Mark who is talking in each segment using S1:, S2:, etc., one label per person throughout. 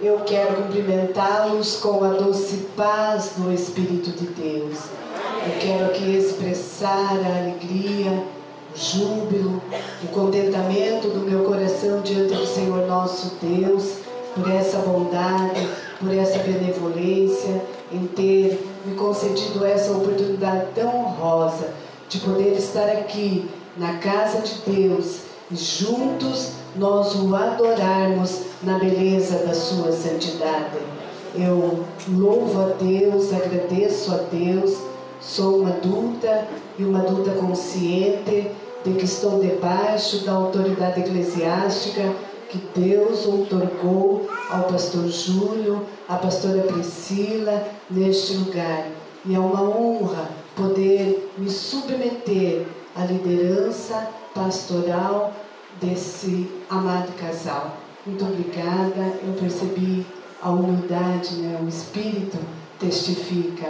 S1: eu quero cumprimentá-los com a doce paz do Espírito de Deus. Eu quero aqui expressar a alegria, o júbilo, o contentamento do meu coração diante do Senhor nosso Deus, por essa bondade, por essa benevolência, em ter me concedido essa oportunidade tão honrosa de poder estar aqui na casa de Deus e juntos nós o adorarmos na beleza da sua santidade. Eu louvo a Deus, agradeço a Deus, sou uma adulta e uma adulta consciente de que estou debaixo da autoridade eclesiástica que Deus outorgou ao pastor Júlio, à pastora Priscila, neste lugar. E é uma honra poder me submeter à liderança pastoral desse amado casal. Muito obrigada. Eu percebi a humildade, né? o Espírito testifica.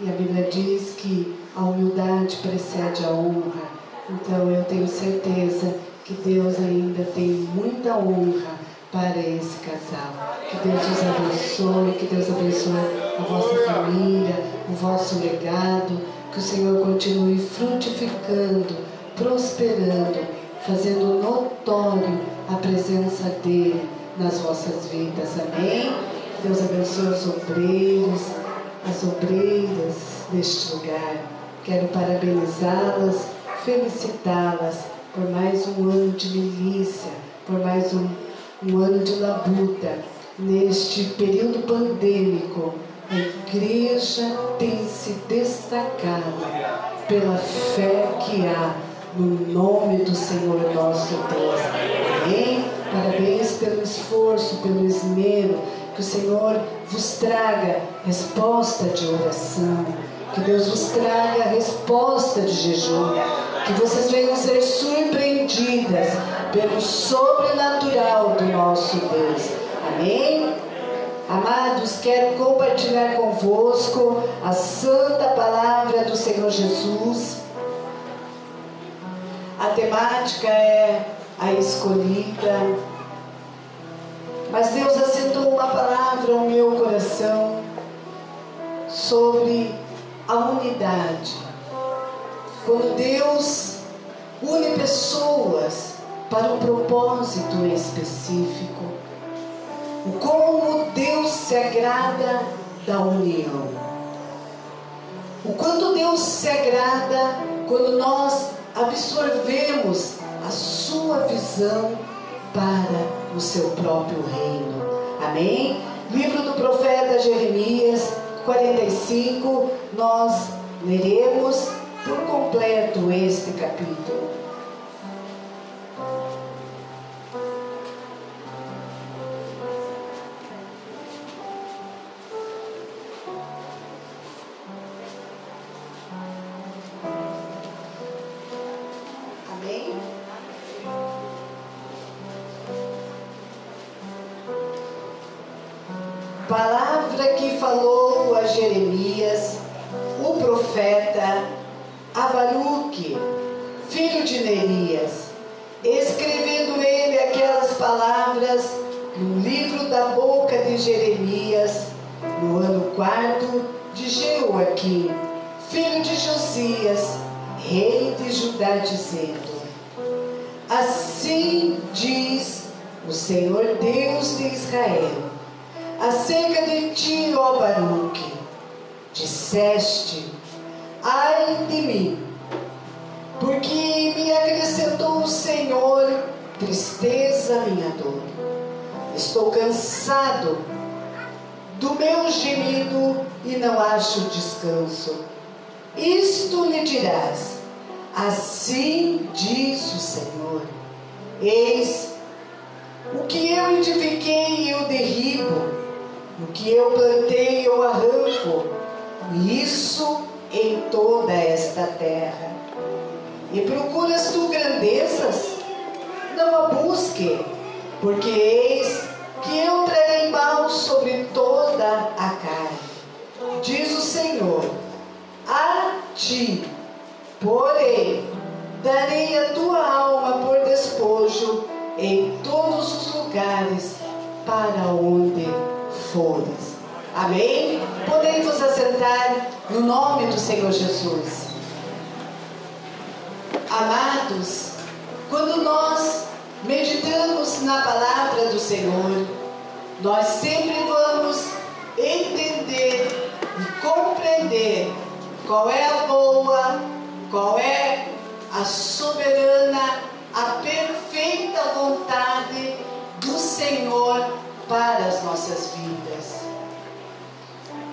S1: E a Bíblia diz que a humildade precede a honra. Então eu tenho certeza que Deus ainda tem muita honra para esse casal. Que Deus os abençoe, que Deus abençoe a vossa família, o vosso legado, que o Senhor continue frutificando, prosperando, fazendo notório a presença dele nas vossas vidas. Amém? Deus abençoe os obreiros, as obreiras deste lugar. Quero parabenizá-las, felicitá-las por mais um ano de milícia, por mais um, um ano de labuta. Neste período pandêmico, a igreja tem se destacado pela fé que há no nome do Senhor nosso Deus. Amém? Parabéns pelo esforço, pelo esmero. Que o Senhor vos traga resposta de oração. Que Deus vos traga resposta de jejum. Que vocês venham ser surpreendidas pelo sobrenatural do nosso Deus. Amém? Amados, quero compartilhar convosco a santa palavra do Senhor Jesus. Temática é a escolhida. Mas Deus assentou uma palavra ao meu coração sobre a unidade. Quando Deus une pessoas para um propósito específico, como Deus se agrada da união. O quanto Deus se agrada quando nós absorvemos a sua visão para o seu próprio reino. Amém? Livro do profeta Jeremias 45, nós leremos por completo este capítulo. Ai de mim, porque me acrescentou o Senhor tristeza minha dor. Estou cansado do meu gemido e não acho descanso. Isto lhe dirás, assim diz o Senhor: Eis o que eu edifiquei eu derribo, o que eu plantei eu arranco, isso em toda esta terra. E procuras tu grandezas? Não a busque, porque eis que eu trarei mal sobre toda a carne. Diz o Senhor, a ti, porém, darei a tua alma por despojo em todos os lugares para onde fores. Amém? Podem vos assentar no nome do Senhor Jesus. Amados, quando nós meditamos na palavra do Senhor, nós sempre vamos entender e compreender qual é a boa, qual é a soberana, a perfeita vontade do Senhor para as nossas vidas.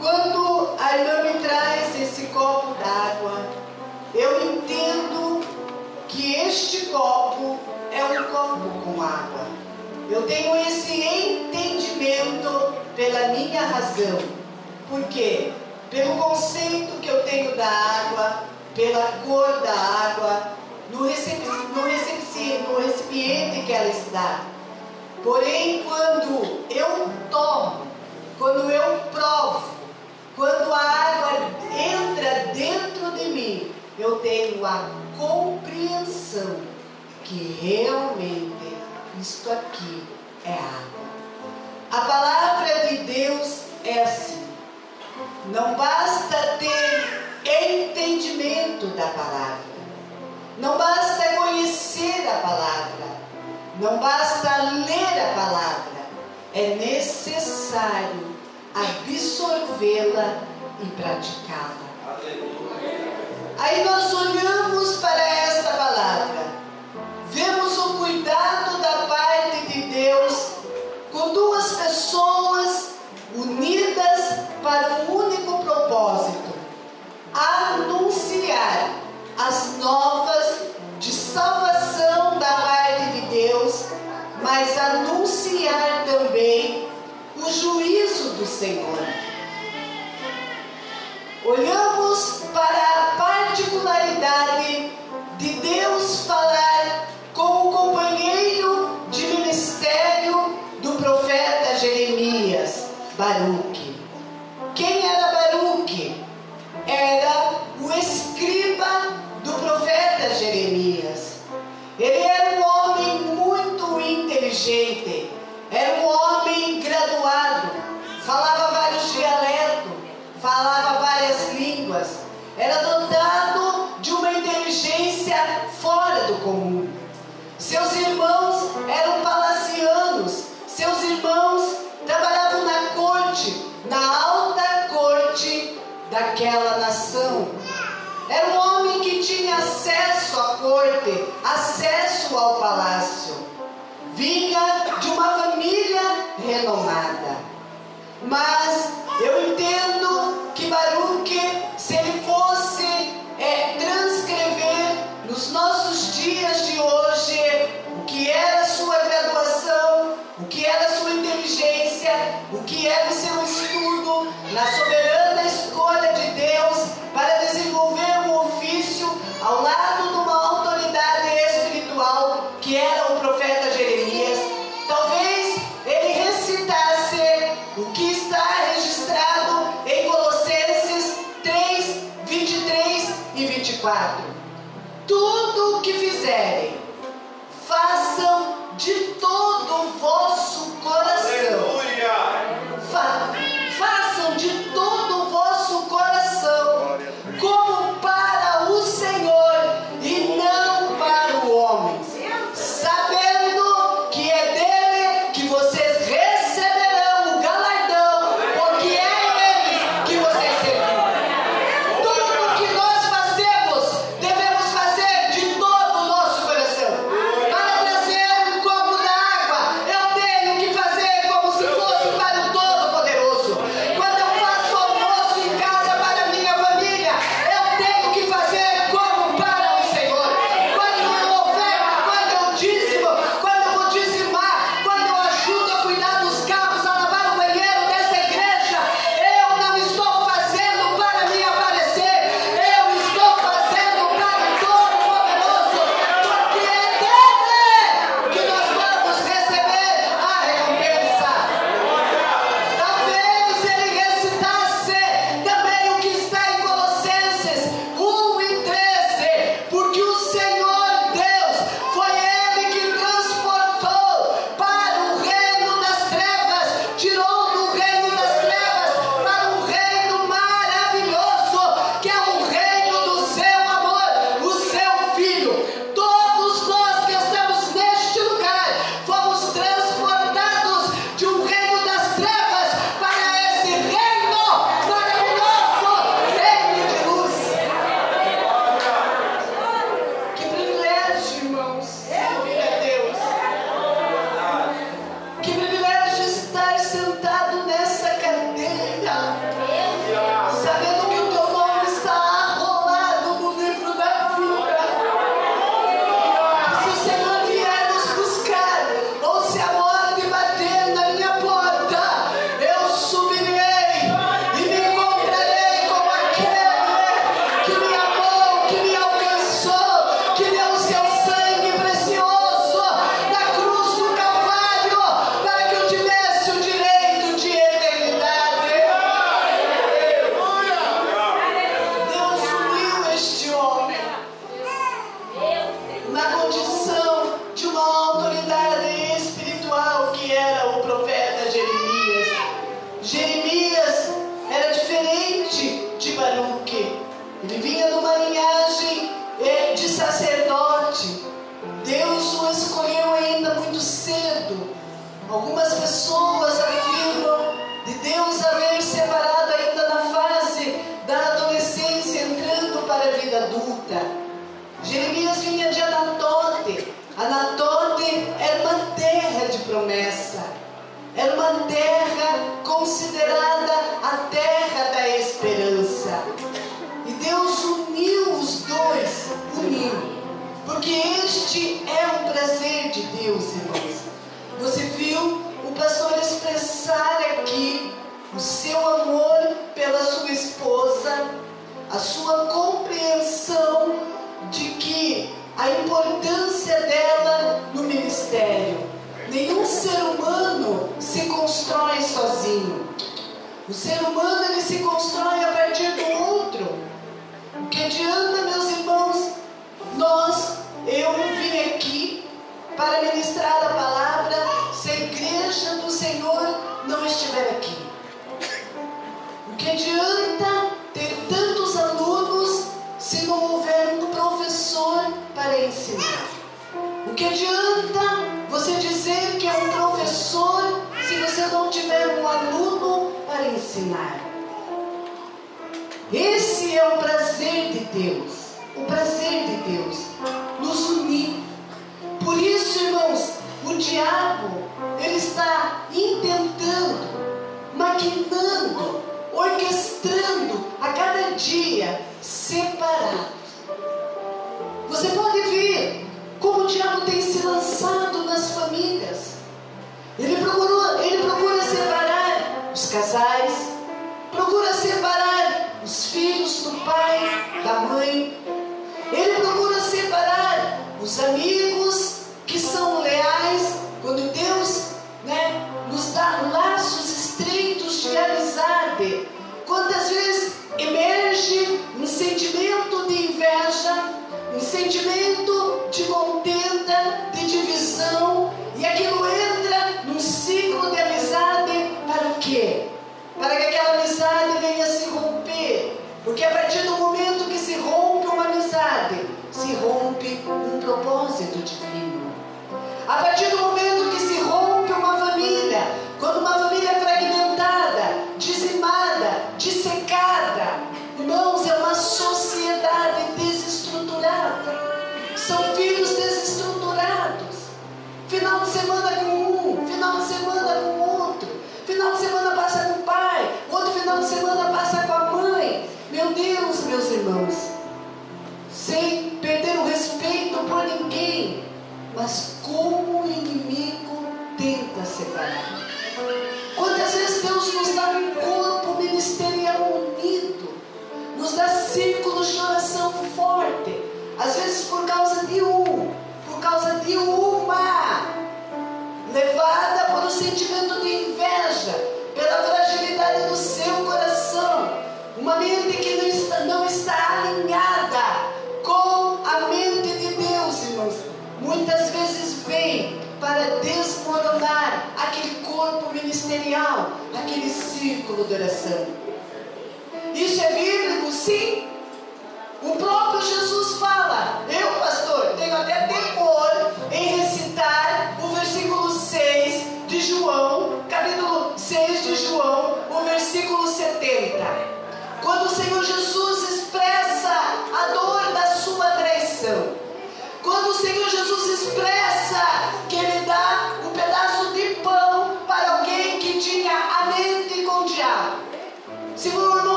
S1: Quando a irmã me traz esse copo d'água, eu entendo que este copo é um copo com água. Eu tenho esse entendimento pela minha razão. Por quê? Pelo conceito que eu tenho da água, pela cor da água, no, recipi no, no recipiente que ela está. Porém, quando eu tomo, quando eu provo, quando a água entra dentro de mim, eu tenho a compreensão que realmente isto aqui é água. A palavra de Deus é assim. Não basta ter entendimento da palavra. Não basta conhecer a palavra. Não basta ler a palavra. É necessário absorvê-la e praticá-la. Aí nós olhamos para juízo ao palácio. Vinha de uma família renomada. Mas eu entendo que Baruque, se ele fosse é, transcrever nos nossos dias de hoje o que era sua graduação, o que era sua inteligência, o que era o seu estudo, na soberana para ministrar a palavra se a igreja do Senhor não estiver aqui? O que adianta ter tantos alunos se não houver um professor para ensinar? O que adianta você dizer que é um professor se você não tiver um aluno para ensinar? Esse é o prazer de Deus Yeah. como o inimigo tenta separar. Quantas vezes Deus nos dá um corpo ministerial unido, nos dá círculos de oração forte, às vezes por causa de um, por causa de uma, levada por um sentimento círculo de oração. Isso é bíblico? Sim.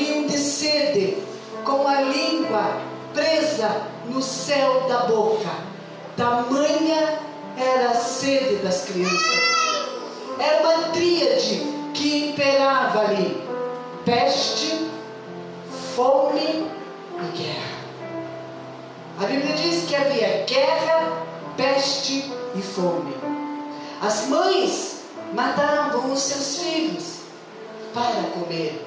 S1: morriam de sede, com a língua presa no céu da boca. Tamanha era a sede das crianças. Era uma tríade que imperava ali: peste, fome e guerra. A Bíblia diz que havia guerra, peste e fome. As mães matavam os seus filhos para comer.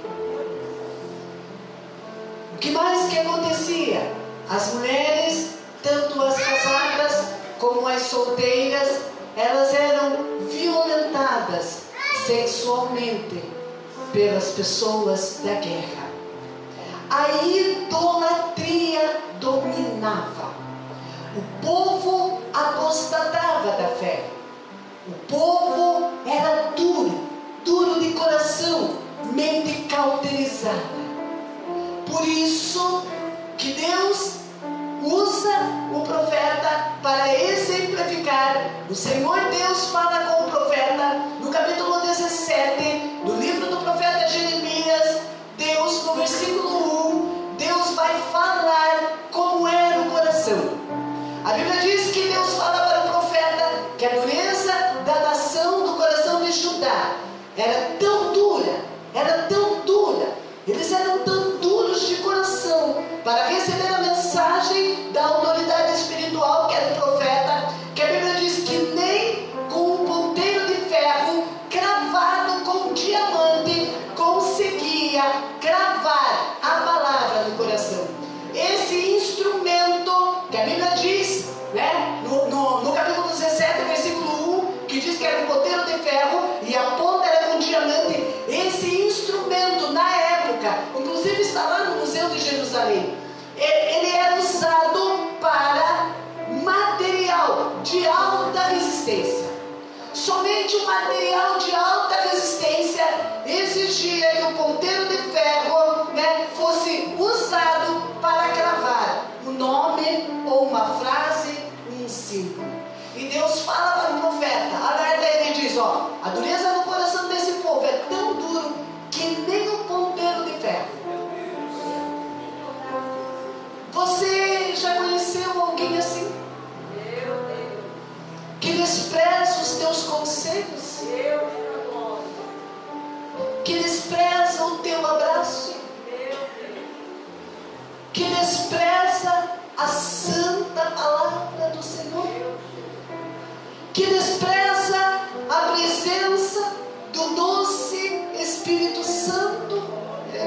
S1: O que mais que acontecia? As mulheres, tanto as casadas como as solteiras, elas eram violentadas sexualmente pelas pessoas da guerra. A idolatria dominava. O povo apostatava da fé. O povo era duro, duro de coração, mente cauterizada. Por isso que Deus usa o profeta para exemplificar. O Senhor Deus fala com o profeta no capítulo 17 do livro do profeta Jeremias. Deus, no versículo 1, Deus vai falar como é era o coração. A Bíblia diz que Deus fala para o profeta que a dureza da nação do coração de Judá era tão 어. despreza a santa palavra do Senhor, que despreza a presença do doce Espírito Santo. É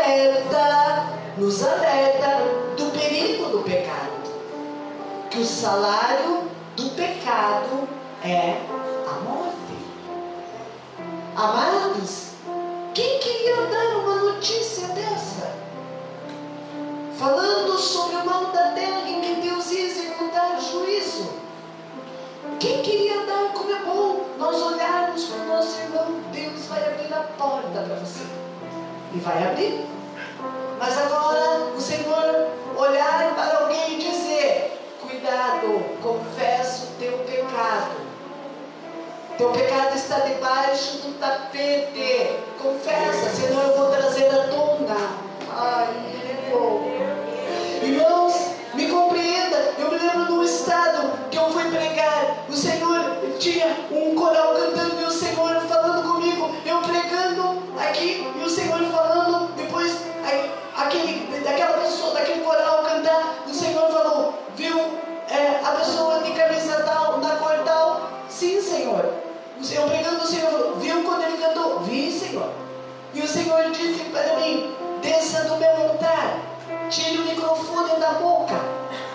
S1: alerta, nos alerta do perigo do pecado. Que o salário do pecado é a morte. Amados, quem queria dar uma notícia dessa? Falando sobre o mal da terra em que Deus ia executar juízo. Quem queria dar como é bom nós olharmos para o nosso irmão, Deus vai abrir a porta para você. E vai abrir. Mas agora o Senhor olhar para alguém e dizer: Cuidado, confessa o teu pecado. Teu pecado está debaixo do tapete. Confessa, senão eu vou trazer a tona. Ai, Irmãos, me compreenda. Eu me lembro um estado que eu fui pregar. O Senhor tinha um coral cantando e o Senhor falando comigo. Eu pregando aqui daquela pessoa, daquele coral cantar, o Senhor falou: Viu é, a pessoa de camisa tal, na cor tal? Sim, Senhor. Eu pregando, o Senhor falou: Viu quando ele cantou? Vi, Senhor. E o Senhor disse para mim: Desça do meu altar Tire o microfone da boca.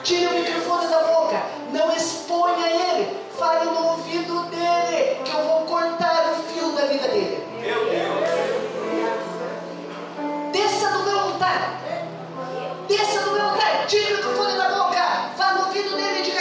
S1: Tire o microfone da boca. Não exponha ele. Fale no ouvido dele. Que eu vou cortar o fio da vida dele. Meu Deus. Desça do meu altar. Desça do meu altar. Tire o microfone da boca. Fale no ouvido dele e diga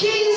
S1: king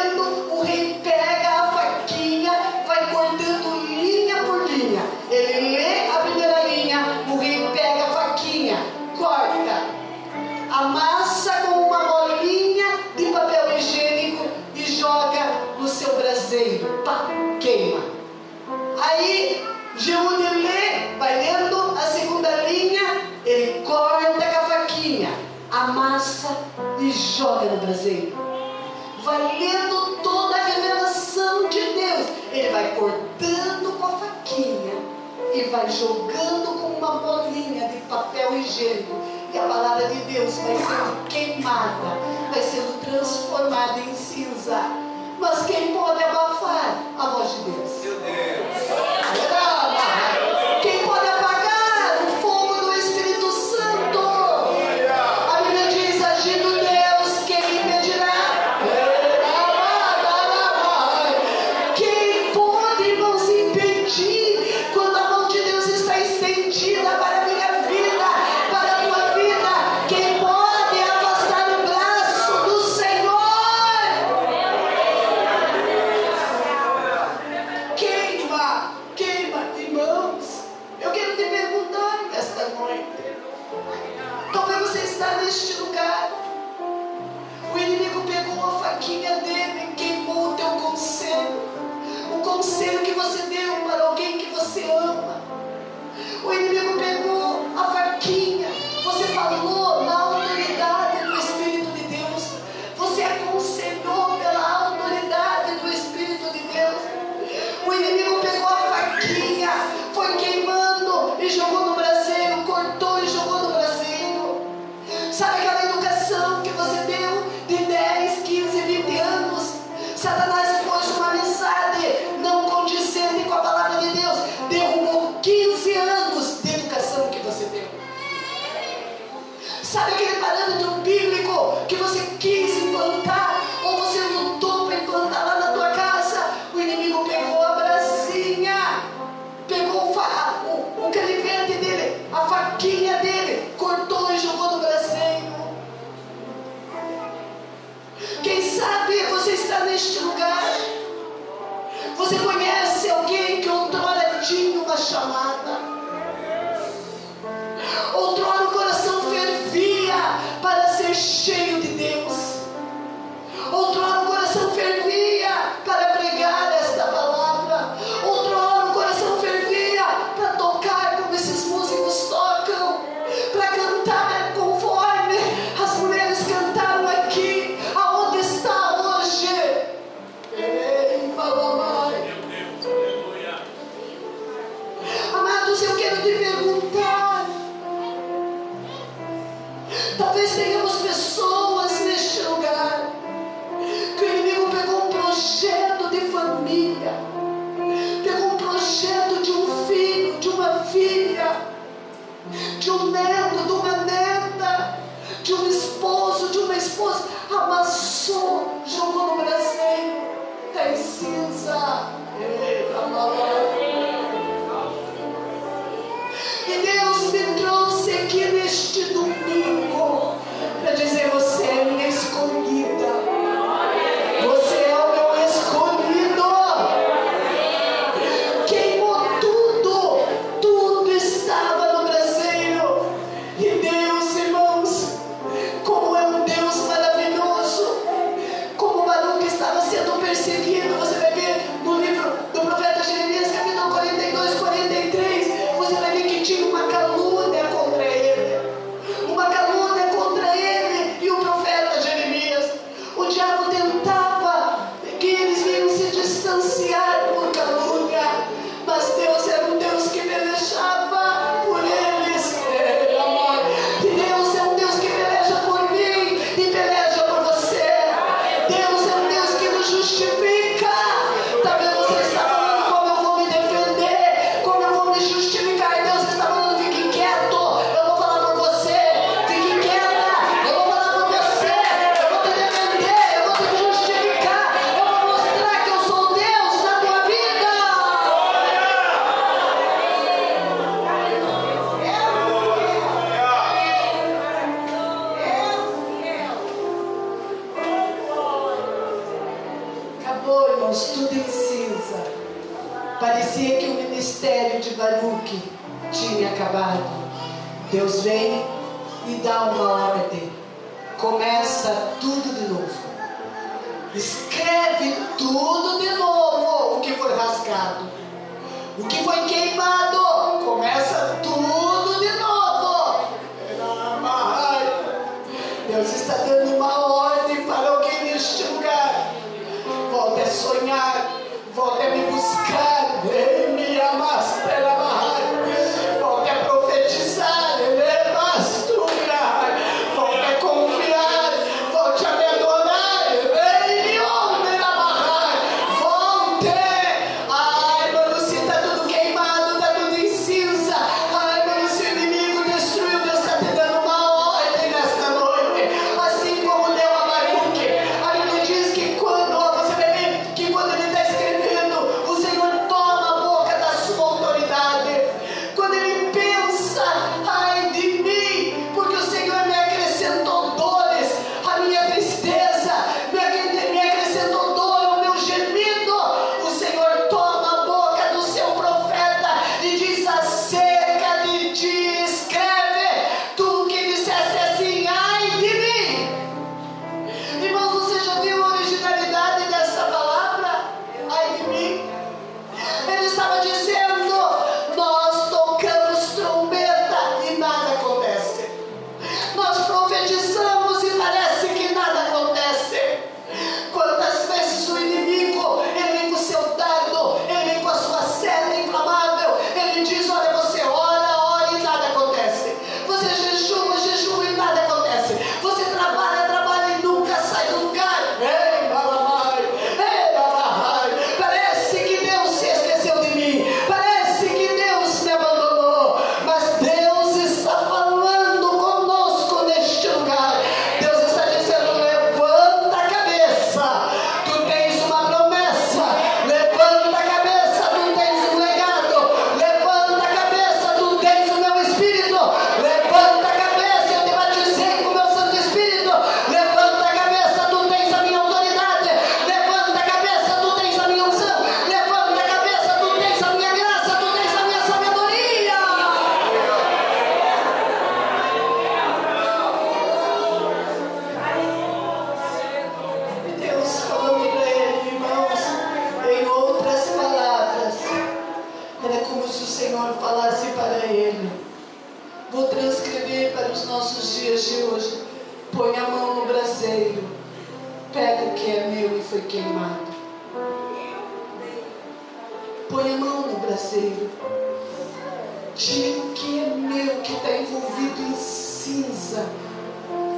S1: falou Sabe aquela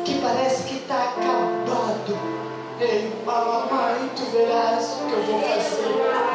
S1: que parece que está acabado. Ei, fala, mãe, tu verás o que eu vou fazer.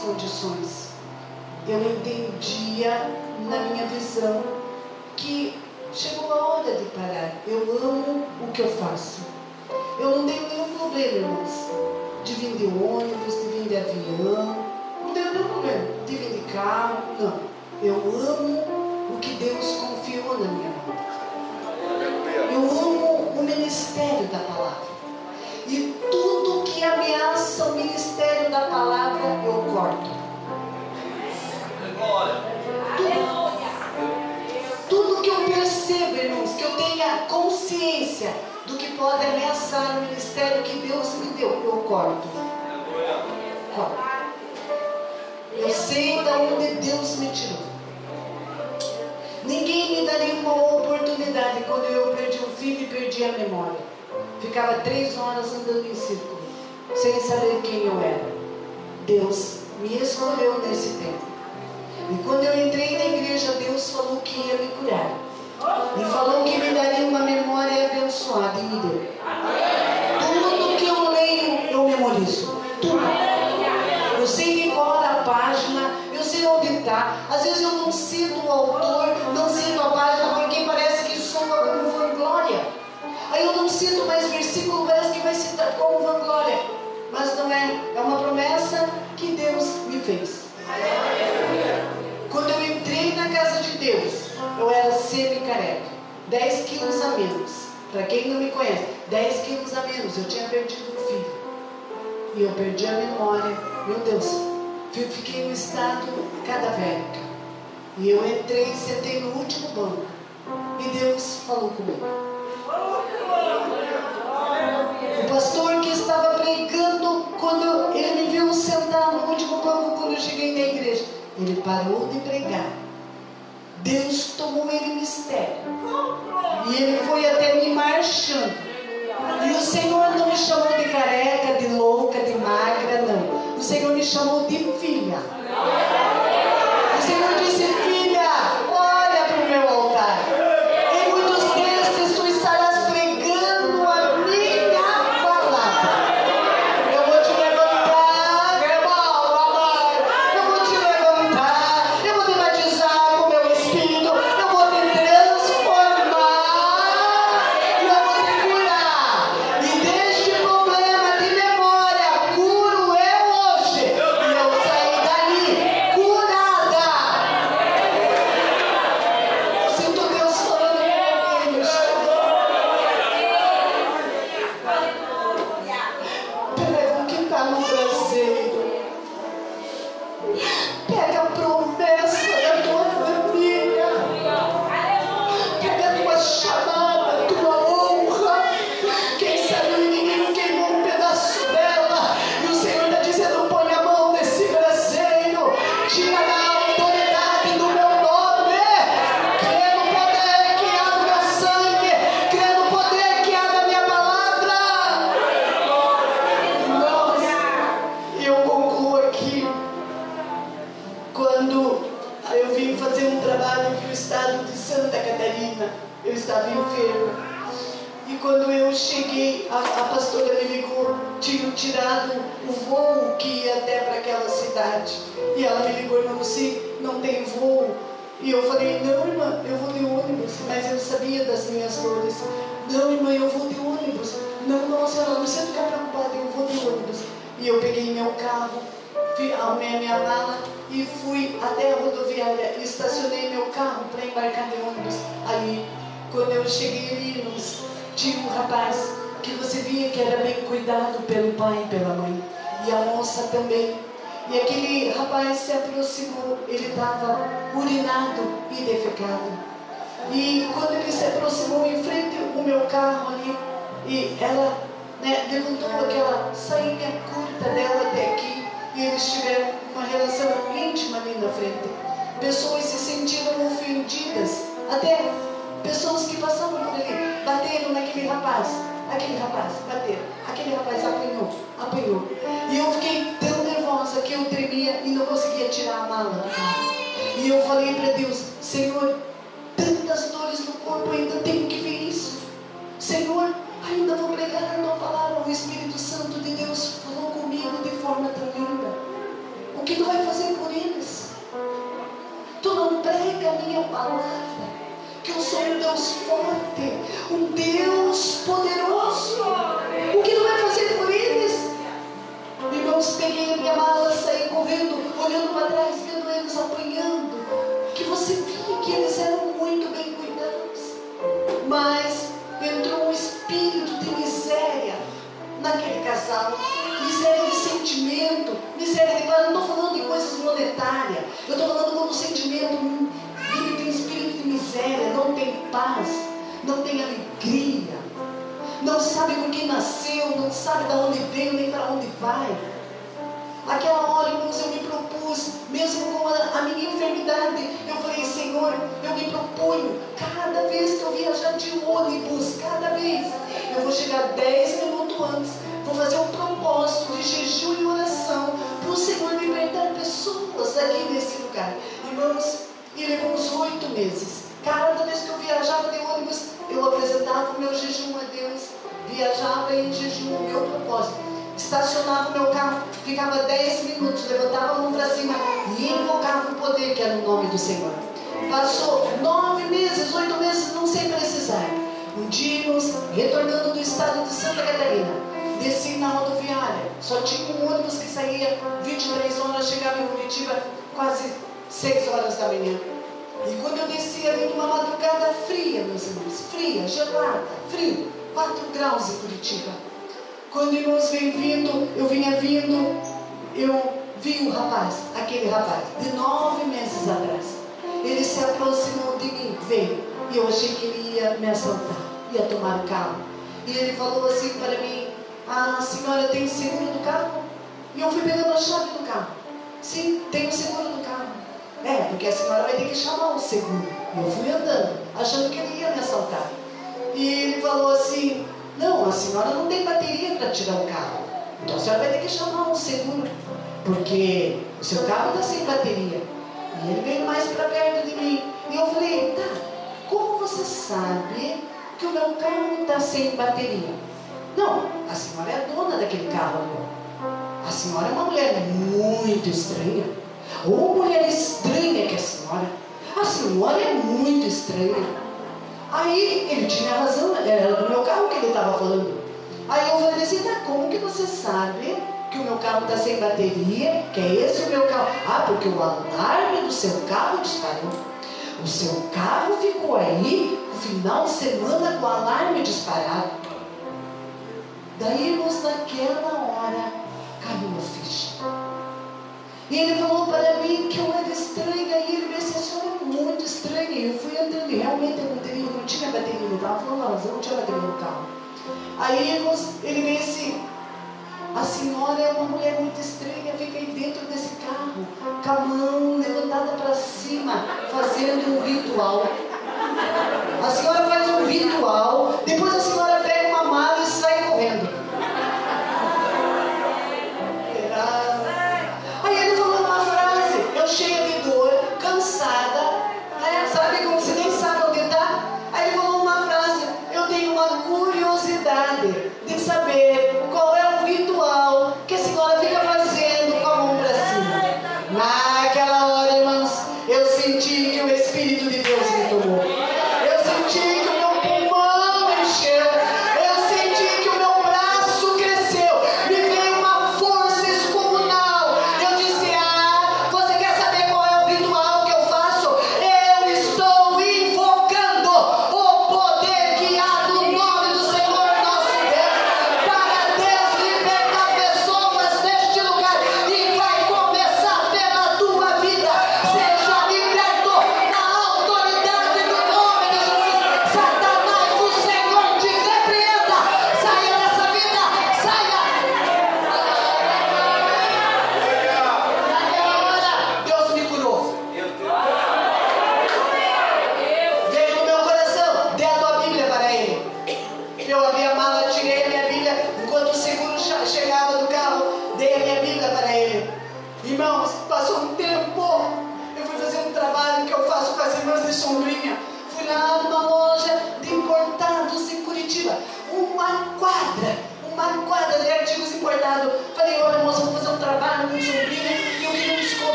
S1: condições. Eu entendia na minha visão que chegou a hora de parar. Eu amo o que eu faço. Eu não tenho nenhum problema, irmãos, de vir de ônibus, de vir de avião. Não tenho nenhum problema de vir de carro. Não. Eu amo o que Deus confiou na minha mão. Eu amo o ministério da palavra. E tudo que ameaça o ministério da palavra agora. Tudo, que eu percebo, irmãos, que eu tenha consciência do que pode ameaçar o ministério que Deus me deu, eu corto. Eu sei da onde Deus me tirou. Ninguém me daria uma oportunidade quando eu perdi um filho e perdi a memória. Ficava três horas andando em círculo, sem saber quem eu era. Deus me escolheu nesse tempo. E quando eu entrei na igreja, Deus falou que ia me curar. Me falou que me daria uma memória abençoada e me deu. Tudo que eu leio, eu memorizo. Tudo. Eu sei embora é a página, eu sei auditar. Às vezes eu não sinto o autor, não sinto a página, porque parece que soa como vanglória. Aí eu não sinto mais versículo, parece que vai citar como vanglória. Mas não é, é uma promessa que Deus me fez. Aleluia. Quando eu entrei na casa de Deus, eu era semi-careca. 10 quilos a menos. Para quem não me conhece, 10 quilos a menos. Eu tinha perdido um filho. E eu perdi a memória. Meu Deus, fiquei no estado cadavérico. E eu entrei e sentei no último banco. E Deus falou comigo. O pastor que estava pregando, quando ele me viu sentar no último banco quando eu cheguei na igreja. Ele parou de pregar. Deus tomou ele mistério. E ele foi até mim marchando. E o Senhor não me chamou de careca, de louca, de magra, não. O Senhor me chamou de filha. Tinha um rapaz que você via que era bem cuidado pelo pai e pela mãe. E a moça também. E aquele rapaz se aproximou, ele estava urinado e defecado. E quando ele se aproximou em frente ao meu carro ali, e ela né, levantou aquela sainha curta dela até aqui, e eles tiveram uma relação íntima ali na frente. Pessoas se sentiram ofendidas, até pessoas que passavam por ali, bateram naquele rapaz aquele rapaz bateu, aquele rapaz apanhou, apanhou. E eu fiquei tão nervosa que eu tremia e não conseguia tirar a mala. E eu falei para Deus, Senhor, tantas dores no corpo, ainda tenho que ver isso. Senhor, ainda vou pregar a tua palavra. O Espírito Santo de Deus falou comigo de forma tão linda. O que tu vai fazer por eles? Tu não prega a minha palavra eu sou um Deus forte, um Deus poderoso. O que tu vai fazer por eles? Irmãos, peguei a minha mala, saí correndo, olhando para trás, vendo eles apanhando. Que você via que eles eram muito bem cuidados. Mas entrou um espírito de miséria naquele casal. Miséria de sentimento, miséria de. Eu não estou falando de coisas monetárias, eu estou falando como sentimento miséria, não tem paz, não tem alegria, não sabe por que nasceu, não sabe de onde veio nem para onde vai. Aquela hora, irmãos, eu me propus, mesmo com a, minha enfermidade, eu falei, Senhor, eu me proponho, cada vez que eu viajar de ônibus, cada vez, eu vou chegar 10 minutos antes, vou fazer um propósito de jejum e oração para o Senhor libertar pessoas aqui nesse lugar. Irmãos, e levou uns oito meses. Cada vez que eu viajava de ônibus, eu apresentava o meu jejum a Deus. Viajava em jejum, o meu propósito. Estacionava o meu carro, ficava dez minutos, levantava a mão para cima e invocava o poder que era o nome do Senhor. Passou nove meses, oito meses, não sem precisar. Um dia, irmãos, retornando do estado de Santa Catarina, desci na rodoviária. Só tinha um ônibus que saía 23 horas, chegava em Curitiba quase 6 horas da manhã. E quando eu descia, vindo uma madrugada fria, meus irmãos, fria, gelada, frio, 4 graus em Curitiba. Quando irmãos vem vindo, eu vinha vindo, eu vi um rapaz, aquele rapaz, de nove meses atrás. Ele se aproximou de mim, veio, e eu achei que ele ia me assaltar, ia tomar o carro. E ele falou assim para mim, a senhora tem seguro do carro? E eu fui pegando a chave do carro. Sim, tenho seguro do. É, porque a senhora vai ter que chamar o seguro. E eu fui andando, achando que ele ia me assaltar. E ele falou assim: Não, a senhora não tem bateria para tirar o carro. Então a senhora vai ter que chamar um seguro, porque o seu carro está sem bateria. E ele veio mais para perto de mim. E eu falei: Tá, como você sabe que o meu carro está sem bateria? Não, a senhora é a dona daquele carro. A senhora é uma mulher muito estranha. Ô mulher estranha que a senhora. A senhora é muito estranha. Aí ele tinha razão, era do meu carro que ele estava falando. Aí eu falei assim, tá, como que você sabe que o meu carro está sem bateria? Que é esse o meu carro? Ah, porque o alarme do seu carro disparou. O seu carro ficou aí no final de semana com o alarme disparado. Daí, irmãos, naquela hora, caiu a ficha. E ele falou para mim que eu era estranha. E ele me disse, a senhora é muito estranha. E eu fui andando e realmente eu não, teria, não tinha bateria no carro. Falou, não, eu não tinha bateria no carro. Aí ele disse, a senhora é uma mulher muito estranha, fica aí dentro desse carro, com a mão levantada para cima, fazendo um ritual. A senhora faz um ritual, depois a senhora